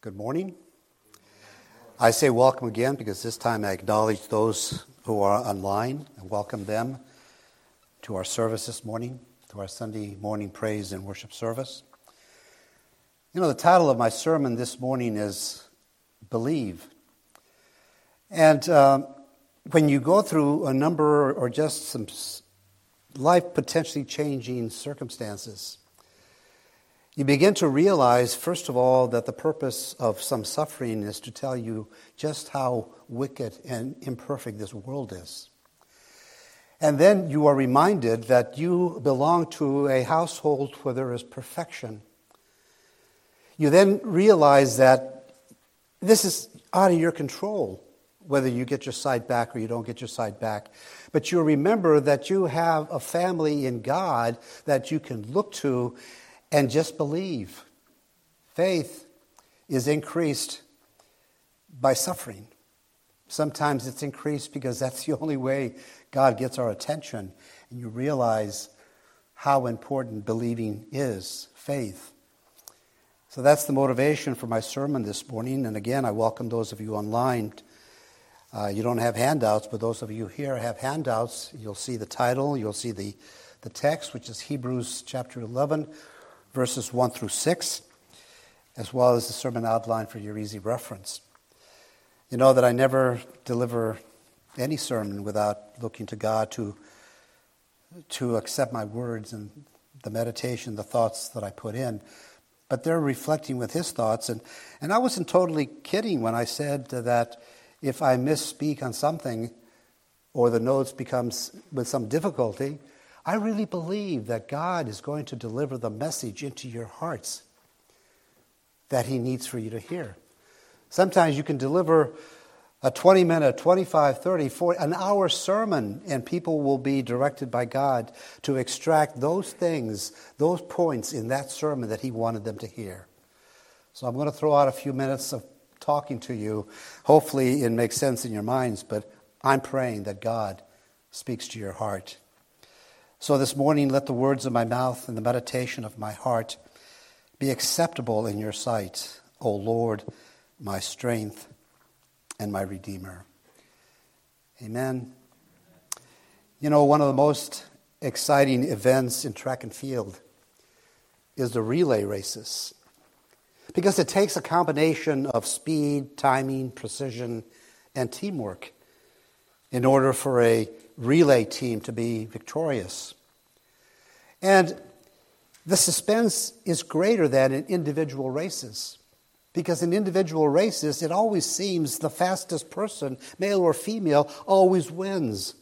Good morning. I say welcome again because this time I acknowledge those who are online and welcome them to our service this morning, to our Sunday morning praise and worship service. You know, the title of my sermon this morning is Believe. And um, when you go through a number or just some life potentially changing circumstances, you begin to realize, first of all, that the purpose of some suffering is to tell you just how wicked and imperfect this world is. And then you are reminded that you belong to a household where there is perfection. You then realize that this is out of your control, whether you get your sight back or you don't get your sight back. But you remember that you have a family in God that you can look to and just believe. Faith is increased by suffering. Sometimes it's increased because that's the only way God gets our attention. And you realize how important believing is faith. So that's the motivation for my sermon this morning. And again, I welcome those of you online. Uh, you don't have handouts, but those of you here have handouts. You'll see the title, you'll see the, the text, which is Hebrews chapter 11 verses 1 through 6, as well as the sermon outline for your easy reference. You know that I never deliver any sermon without looking to God to, to accept my words and the meditation, the thoughts that I put in. But they're reflecting with his thoughts. And, and I wasn't totally kidding when I said that if I misspeak on something or the notes becomes with some difficulty, I really believe that God is going to deliver the message into your hearts that He needs for you to hear. Sometimes you can deliver a 20 minute, 25, 30, 40, an hour sermon, and people will be directed by God to extract those things, those points in that sermon that He wanted them to hear. So I'm going to throw out a few minutes of talking to you. Hopefully, it makes sense in your minds, but I'm praying that God speaks to your heart. So this morning, let the words of my mouth and the meditation of my heart be acceptable in your sight, O Lord, my strength and my Redeemer. Amen. You know, one of the most exciting events in track and field is the relay races because it takes a combination of speed, timing, precision, and teamwork in order for a relay team to be victorious. And the suspense is greater than in individual races. Because in individual races, it always seems the fastest person, male or female, always wins.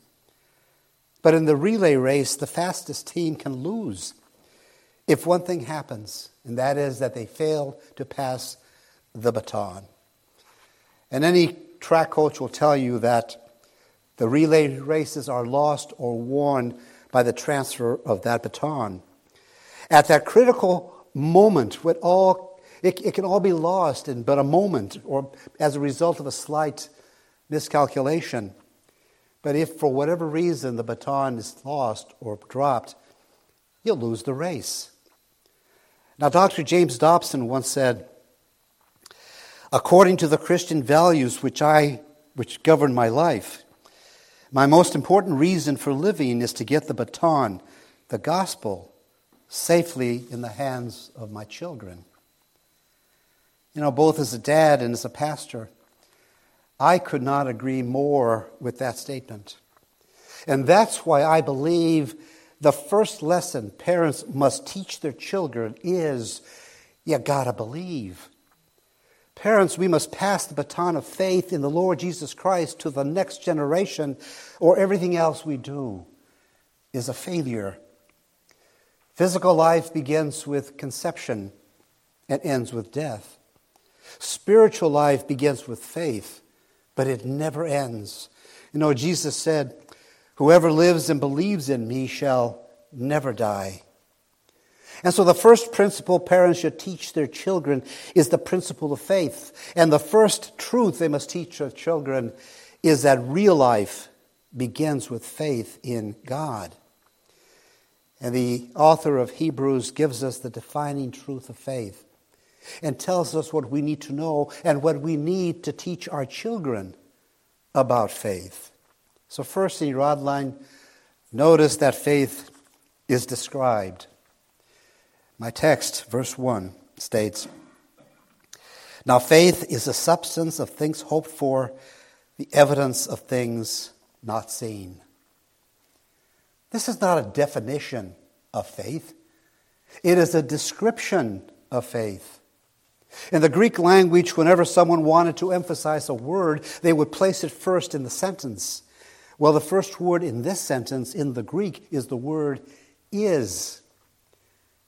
But in the relay race, the fastest team can lose if one thing happens, and that is that they fail to pass the baton. And any track coach will tell you that the relay races are lost or won by the transfer of that baton. At that critical moment, all, it, it can all be lost in but a moment or as a result of a slight miscalculation. But if for whatever reason the baton is lost or dropped, you'll lose the race. Now, Dr. James Dobson once said, according to the Christian values which I which govern my life, my most important reason for living is to get the baton, the gospel, safely in the hands of my children. You know, both as a dad and as a pastor, I could not agree more with that statement. And that's why I believe the first lesson parents must teach their children is you gotta believe. Parents, we must pass the baton of faith in the Lord Jesus Christ to the next generation, or everything else we do is a failure. Physical life begins with conception and ends with death. Spiritual life begins with faith, but it never ends. You know, Jesus said, Whoever lives and believes in me shall never die. And so the first principle parents should teach their children is the principle of faith. And the first truth they must teach their children is that real life begins with faith in God. And the author of Hebrews gives us the defining truth of faith. and tells us what we need to know and what we need to teach our children about faith. So, first in your outline, notice that faith is described. My text, verse 1, states Now faith is the substance of things hoped for, the evidence of things not seen. This is not a definition of faith, it is a description of faith. In the Greek language, whenever someone wanted to emphasize a word, they would place it first in the sentence. Well, the first word in this sentence in the Greek is the word is.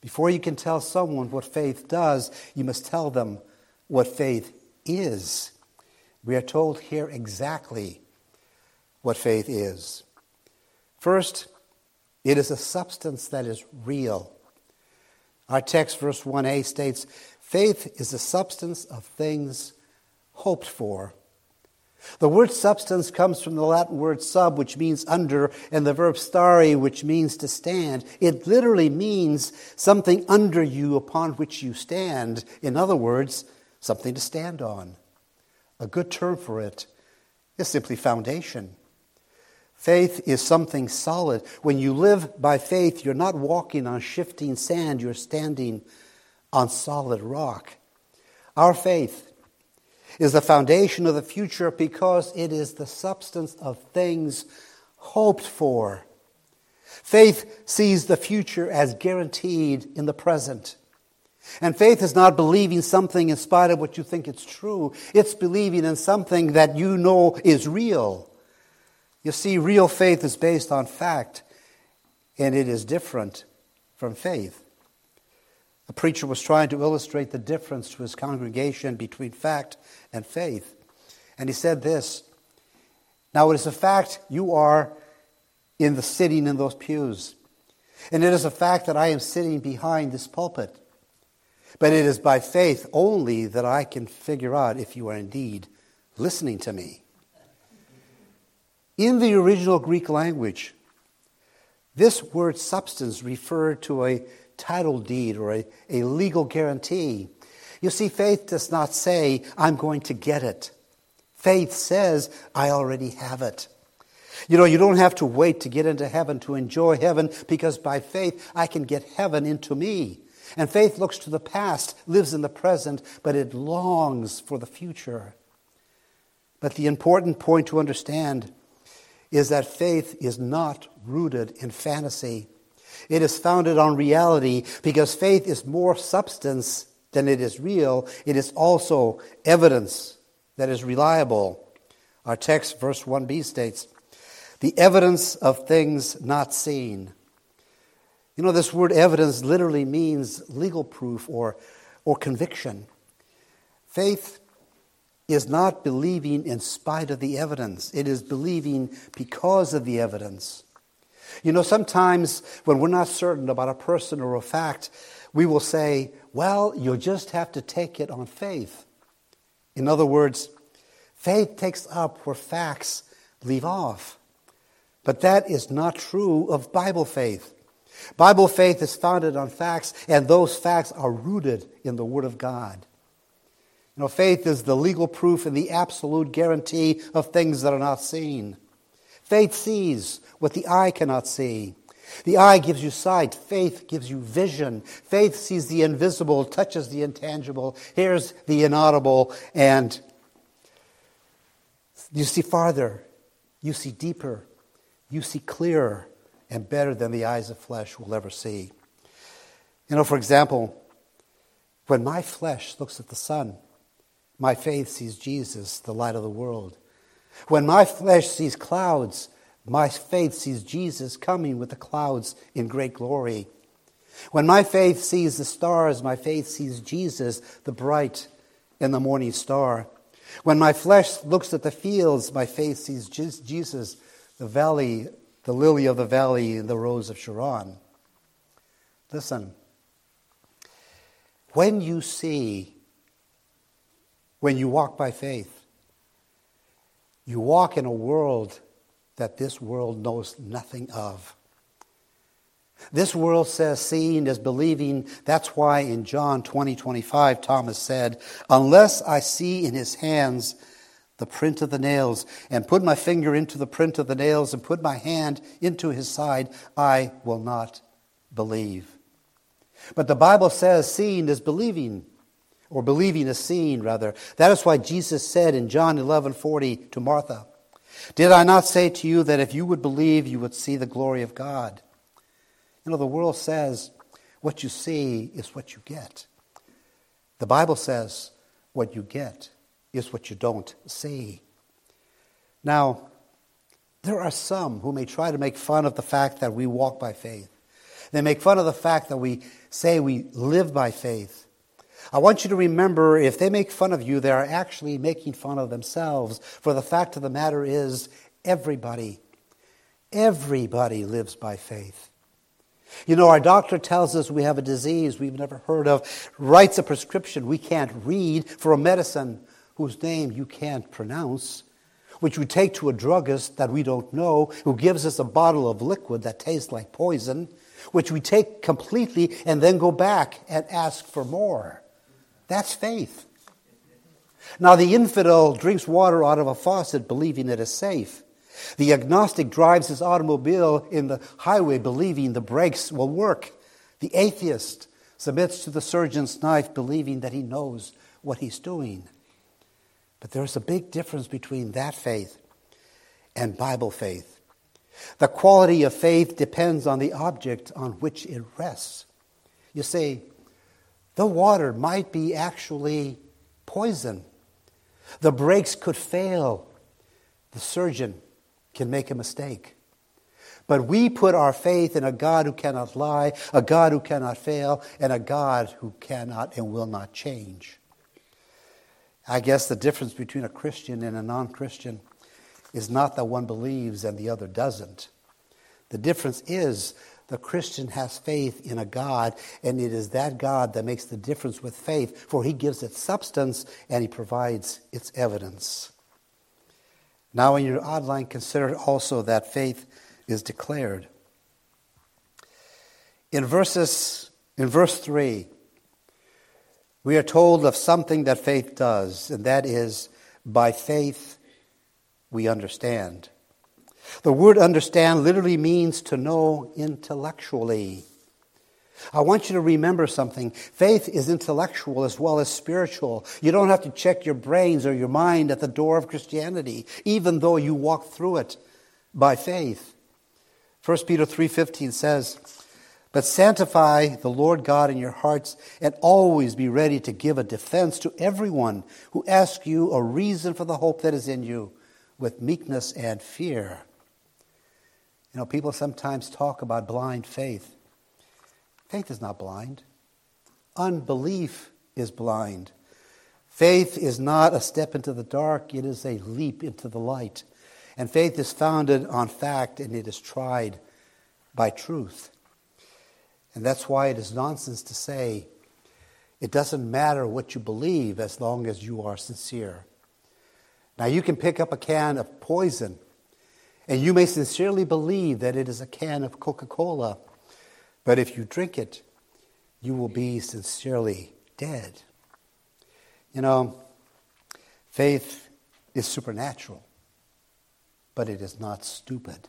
Before you can tell someone what faith does, you must tell them what faith is. We are told here exactly what faith is. First, it is a substance that is real. Our text, verse 1a, states faith is the substance of things hoped for. The word substance comes from the Latin word sub, which means under, and the verb stare, which means to stand. It literally means something under you upon which you stand. In other words, something to stand on. A good term for it is simply foundation. Faith is something solid. When you live by faith, you're not walking on shifting sand, you're standing on solid rock. Our faith is the foundation of the future because it is the substance of things hoped for. Faith sees the future as guaranteed in the present. And faith is not believing something in spite of what you think it's true. It's believing in something that you know is real. You see, real faith is based on fact, and it is different from faith. A preacher was trying to illustrate the difference to his congregation between fact and faith. And he said this Now, it is a fact you are in the sitting in those pews. And it is a fact that I am sitting behind this pulpit. But it is by faith only that I can figure out if you are indeed listening to me. In the original Greek language, this word substance referred to a title deed or a, a legal guarantee. You see, faith does not say, I'm going to get it. Faith says, I already have it. You know, you don't have to wait to get into heaven to enjoy heaven because by faith I can get heaven into me. And faith looks to the past, lives in the present, but it longs for the future. But the important point to understand is that faith is not rooted in fantasy. It is founded on reality because faith is more substance than it is real. It is also evidence that is reliable. Our text, verse 1b, states, the evidence of things not seen. You know, this word evidence literally means legal proof or, or conviction. Faith is not believing in spite of the evidence, it is believing because of the evidence. You know, sometimes when we're not certain about a person or a fact, we will say, well, you'll just have to take it on faith. In other words, faith takes up where facts leave off. But that is not true of Bible faith. Bible faith is founded on facts, and those facts are rooted in the Word of God. You know, faith is the legal proof and the absolute guarantee of things that are not seen. Faith sees what the eye cannot see. The eye gives you sight. Faith gives you vision. Faith sees the invisible, touches the intangible, hears the inaudible, and you see farther, you see deeper, you see clearer and better than the eyes of flesh will ever see. You know, for example, when my flesh looks at the sun, my faith sees Jesus, the light of the world. When my flesh sees clouds, my faith sees Jesus coming with the clouds in great glory. When my faith sees the stars, my faith sees Jesus, the bright and the morning star. When my flesh looks at the fields, my faith sees Jesus, the valley, the lily of the valley, and the rose of Sharon. Listen, when you see when you walk by faith, you walk in a world that this world knows nothing of. This world says seeing is believing. That's why in John 20, 25, Thomas said, Unless I see in his hands the print of the nails, and put my finger into the print of the nails, and put my hand into his side, I will not believe. But the Bible says seeing is believing, or believing is seeing, rather. That is why Jesus said in John 11 40 to Martha, Did I not say to you that if you would believe, you would see the glory of God? You know, the world says what you see is what you get. The Bible says what you get is what you don't see. Now, there are some who may try to make fun of the fact that we walk by faith. They make fun of the fact that we say we live by faith. I want you to remember if they make fun of you, they are actually making fun of themselves. For the fact of the matter is, everybody, everybody lives by faith. You know, our doctor tells us we have a disease we've never heard of, writes a prescription we can't read for a medicine whose name you can't pronounce, which we take to a druggist that we don't know, who gives us a bottle of liquid that tastes like poison, which we take completely and then go back and ask for more. That's faith. Now, the infidel drinks water out of a faucet believing it is safe. The agnostic drives his automobile in the highway believing the brakes will work. The atheist submits to the surgeon's knife believing that he knows what he's doing. But there's a big difference between that faith and Bible faith. The quality of faith depends on the object on which it rests. You see, the water might be actually poison. The brakes could fail. The surgeon can make a mistake. But we put our faith in a God who cannot lie, a God who cannot fail, and a God who cannot and will not change. I guess the difference between a Christian and a non Christian is not that one believes and the other doesn't. The difference is the Christian has faith in a God, and it is that God that makes the difference with faith, for he gives it substance and he provides its evidence. Now, in your outline, consider also that faith is declared. In verses in verse 3, we are told of something that faith does, and that is by faith we understand. The word understand literally means to know intellectually. I want you to remember something. Faith is intellectual as well as spiritual. You don't have to check your brains or your mind at the door of Christianity, even though you walk through it by faith. 1 Peter 3:15 says, "But sanctify the Lord God in your hearts and always be ready to give a defense to everyone who asks you a reason for the hope that is in you with meekness and fear." You know, people sometimes talk about blind faith. Faith is not blind. Unbelief is blind. Faith is not a step into the dark, it is a leap into the light. And faith is founded on fact and it is tried by truth. And that's why it is nonsense to say it doesn't matter what you believe as long as you are sincere. Now, you can pick up a can of poison, and you may sincerely believe that it is a can of Coca Cola but if you drink it, you will be sincerely dead. You know, faith is supernatural, but it is not stupid.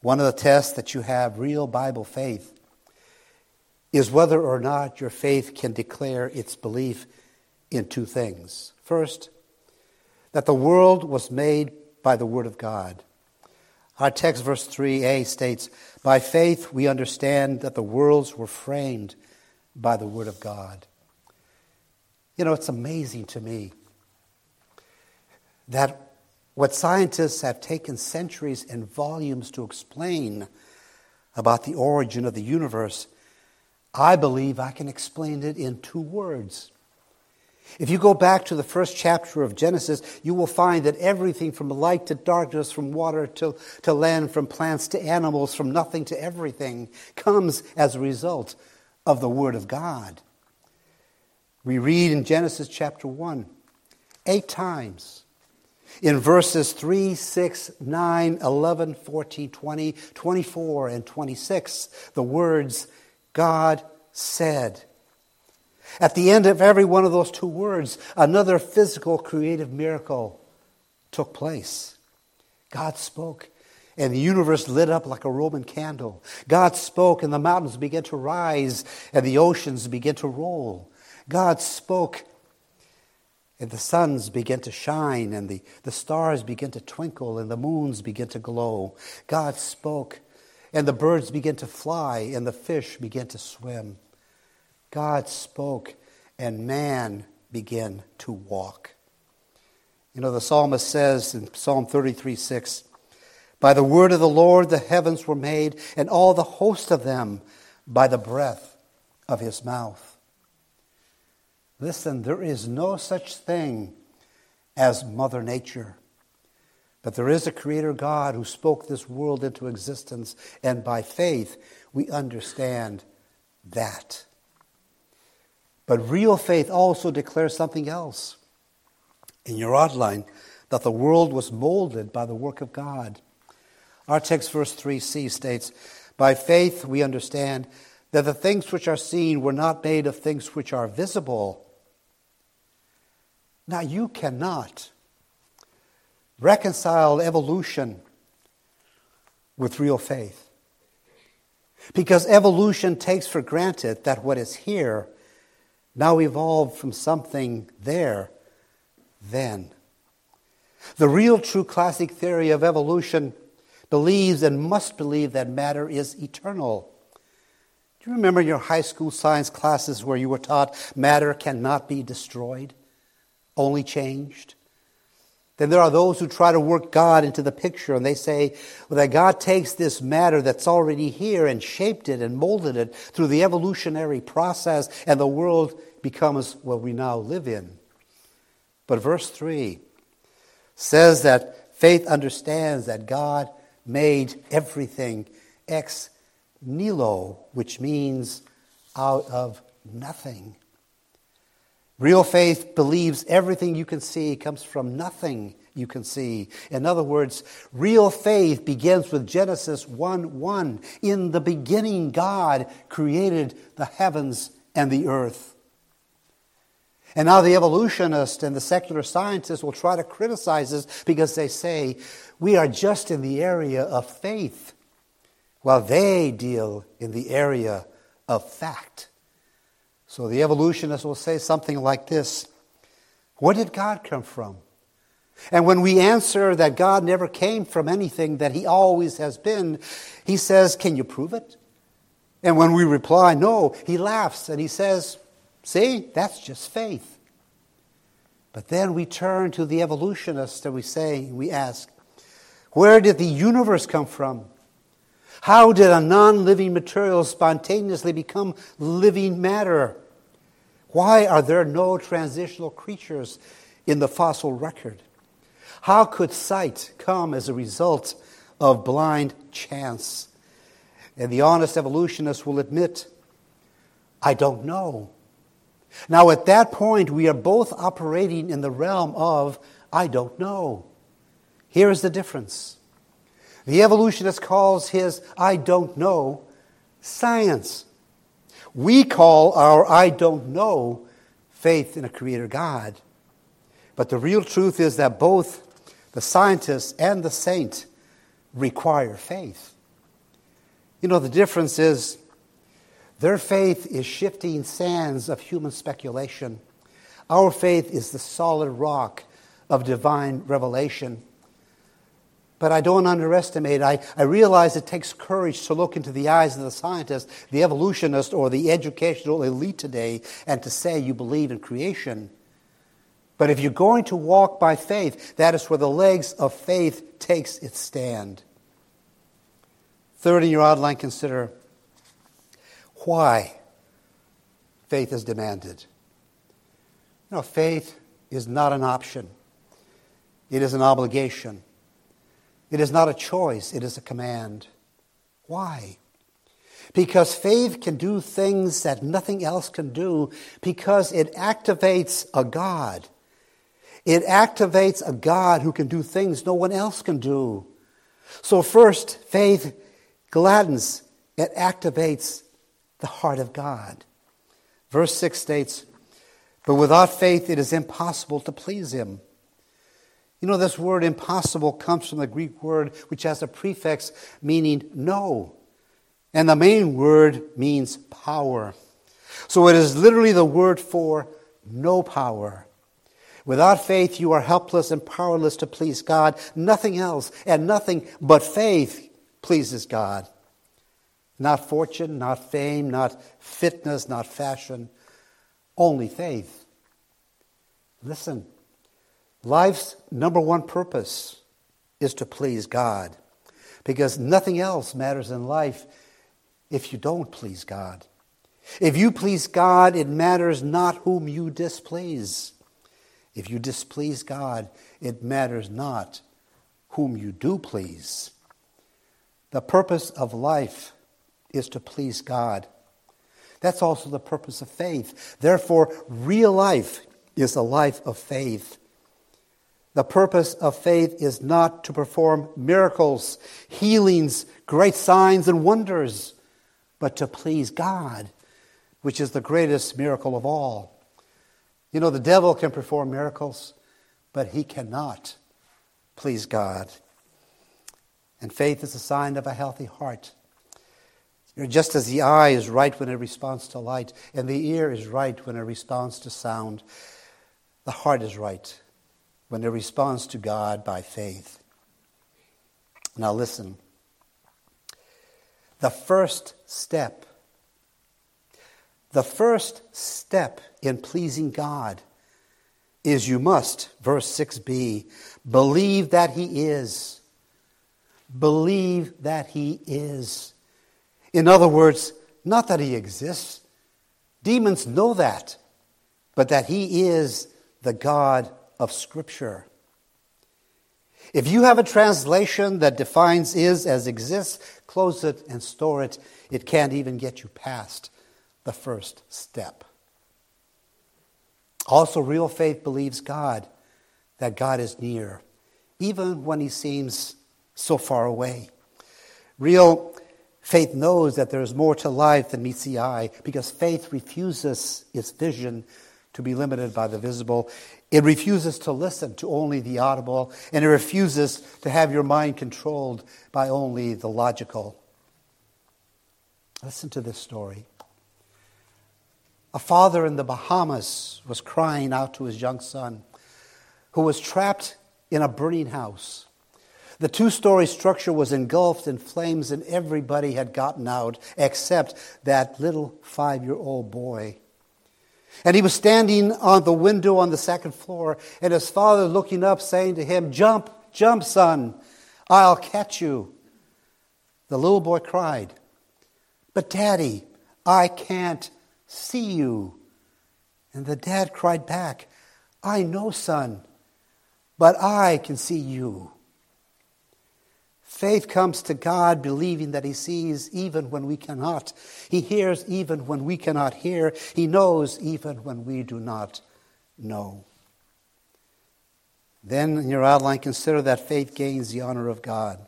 One of the tests that you have real Bible faith is whether or not your faith can declare its belief in two things. First, that the world was made by the Word of God. Our text, verse 3a, states, By faith we understand that the worlds were framed by the Word of God. You know, it's amazing to me that what scientists have taken centuries and volumes to explain about the origin of the universe, I believe I can explain it in two words if you go back to the first chapter of Genesis, you will find that everything from light to darkness, from water to, to land, from plants to animals, from nothing to everything, comes as a result of the Word of God. We read in Genesis chapter 1, eight times, In verses 3, 6, 9, 11, 14, 20, 24, and 26, the words, God said. At the end of every one of those two words, another physical creative miracle took place. God spoke, and the universe lit up like a Roman candle. God spoke, and the mountains began to rise, and the oceans began to roll. God spoke, and the suns began to shine, and the, the stars began to twinkle, and the moons began to glow. God spoke, and the birds began to fly, and the fish began to swim. God spoke, and man began to walk. You know, the psalmist says in Psalm 33 6, By the word of the Lord the heavens were made, and all the host of them by the breath of his mouth. Listen, there is no such thing as Mother Nature. But there is a Creator God who spoke this world into existence, and by faith we understand that. But real faith also declares something else. In your outline, that the world was molded by the work of God. Our text, verse 3c, states By faith we understand that the things which are seen were not made of things which are visible. Now, you cannot reconcile evolution with real faith. Because evolution takes for granted that what is here now evolved from something there then. The real true classic theory of evolution believes and must believe that matter is eternal. Do you remember your high school science classes where you were taught matter cannot be destroyed, only changed? Then there are those who try to work God into the picture and they say well, that God takes this matter that's already here and shaped it and molded it through the evolutionary process and the world becomes what we now live in. But verse 3 says that faith understands that God made everything ex nihilo, which means out of nothing. Real faith believes everything you can see comes from nothing you can see. In other words, real faith begins with Genesis 1 1. In the beginning, God created the heavens and the earth. And now the evolutionists and the secular scientists will try to criticize us because they say we are just in the area of faith, while they deal in the area of fact. So the evolutionist will say something like this Where did God come from? And when we answer that God never came from anything, that He always has been, He says, Can you prove it? And when we reply, No, He laughs and He says, See, that's just faith. But then we turn to the evolutionist and we say, we ask, where did the universe come from? How did a non living material spontaneously become living matter? Why are there no transitional creatures in the fossil record? How could sight come as a result of blind chance? And the honest evolutionist will admit, I don't know. Now, at that point, we are both operating in the realm of, I don't know. Here is the difference. The evolutionist calls his I don't know science. We call our I don't know faith in a creator God. But the real truth is that both the scientist and the saint require faith. You know, the difference is their faith is shifting sands of human speculation. Our faith is the solid rock of divine revelation. But I don't underestimate. I, I realize it takes courage to look into the eyes of the scientist, the evolutionist, or the educational elite today and to say you believe in creation. But if you're going to walk by faith, that is where the legs of faith takes its stand. Third in your outline, consider why faith is demanded. No, faith is not an option, it is an obligation. It is not a choice, it is a command. Why? Because faith can do things that nothing else can do, because it activates a God. It activates a God who can do things no one else can do. So, first, faith gladdens, it activates the heart of God. Verse 6 states, But without faith it is impossible to please him. You know, this word impossible comes from the Greek word which has a prefix meaning no. And the main word means power. So it is literally the word for no power. Without faith, you are helpless and powerless to please God. Nothing else and nothing but faith pleases God. Not fortune, not fame, not fitness, not fashion, only faith. Listen, life's number one purpose is to please God because nothing else matters in life if you don't please God. If you please God, it matters not whom you displease. If you displease God, it matters not whom you do please. The purpose of life is to please God. That's also the purpose of faith. Therefore, real life is a life of faith. The purpose of faith is not to perform miracles, healings, great signs, and wonders, but to please God, which is the greatest miracle of all. You know, the devil can perform miracles, but he cannot please God. And faith is a sign of a healthy heart. Just as the eye is right when it responds to light, and the ear is right when it responds to sound, the heart is right when it responds to God by faith. Now, listen. The first step, the first step in pleasing God is you must, verse 6b, believe that He is. Believe that He is. In other words, not that he exists. Demons know that, but that he is the God of Scripture. If you have a translation that defines is as exists, close it and store it. It can't even get you past the first step. Also, real faith believes God, that God is near, even when he seems so far away. Real Faith knows that there is more to life than meets the eye because faith refuses its vision to be limited by the visible. It refuses to listen to only the audible, and it refuses to have your mind controlled by only the logical. Listen to this story. A father in the Bahamas was crying out to his young son, who was trapped in a burning house. The two story structure was engulfed in flames, and everybody had gotten out except that little five year old boy. And he was standing on the window on the second floor, and his father looking up, saying to him, Jump, jump, son, I'll catch you. The little boy cried, But, Daddy, I can't see you. And the dad cried back, I know, son, but I can see you. Faith comes to God believing that He sees even when we cannot. He hears even when we cannot hear. He knows even when we do not know. Then, in your outline, consider that faith gains the honor of God.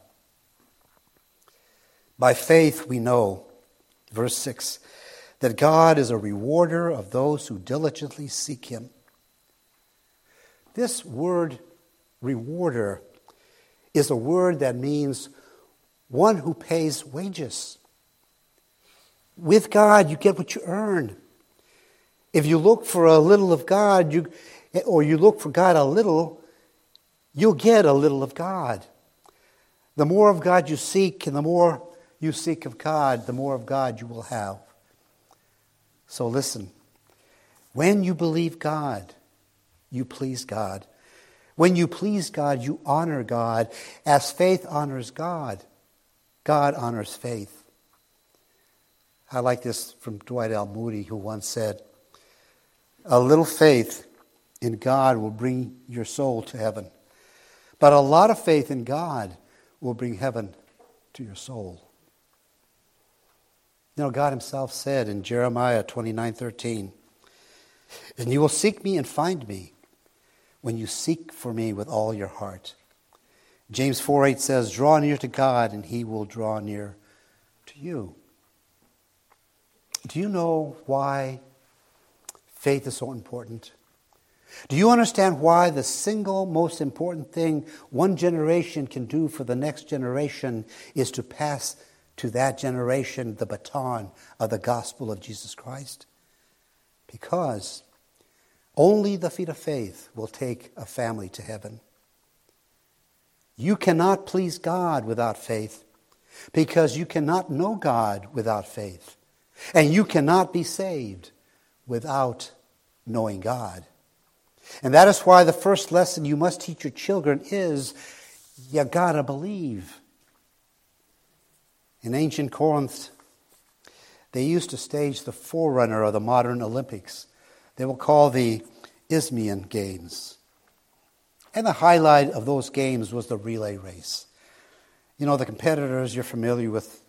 By faith, we know, verse 6, that God is a rewarder of those who diligently seek Him. This word, rewarder, is a word that means one who pays wages. With God, you get what you earn. If you look for a little of God, you, or you look for God a little, you'll get a little of God. The more of God you seek, and the more you seek of God, the more of God you will have. So listen when you believe God, you please God. When you please God, you honor God. As faith honors God, God honors faith. I like this from Dwight L. Moody, who once said, A little faith in God will bring your soul to heaven, but a lot of faith in God will bring heaven to your soul. You know, God Himself said in Jeremiah 29 13, And you will seek me and find me when you seek for me with all your heart. James 4 8 says, Draw near to God, and he will draw near to you. Do you know why faith is so important? Do you understand why the single most important thing one generation can do for the next generation is to pass to that generation the baton of the gospel of Jesus Christ? Because only the feet of faith will take a family to heaven. You cannot please God without faith because you cannot know God without faith. And you cannot be saved without knowing God. And that is why the first lesson you must teach your children is you gotta believe. In ancient Corinth, they used to stage the forerunner of the modern Olympics. They will call the Isthmian Games. And the highlight of those games was the relay race. You know, the competitors, you're familiar with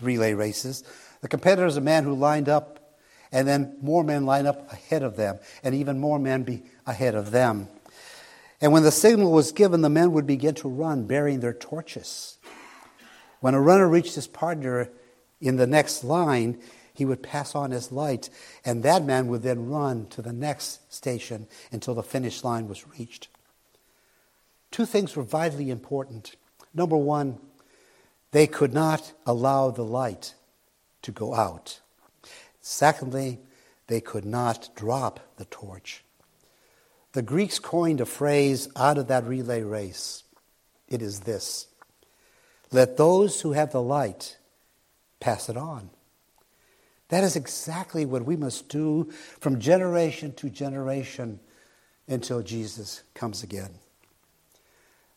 relay races. The competitor is a man who lined up, and then more men line up ahead of them, and even more men be ahead of them. And when the signal was given, the men would begin to run, bearing their torches. When a runner reached his partner in the next line, he would pass on his light, and that man would then run to the next station until the finish line was reached. Two things were vitally important. Number one, they could not allow the light to go out. Secondly, they could not drop the torch. The Greeks coined a phrase out of that relay race. It is this Let those who have the light pass it on. That is exactly what we must do from generation to generation until Jesus comes again.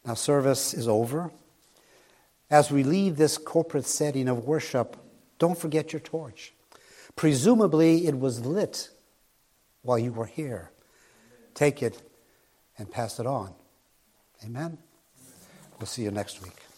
Now, service is over. As we leave this corporate setting of worship, don't forget your torch. Presumably, it was lit while you were here. Take it and pass it on. Amen? We'll see you next week.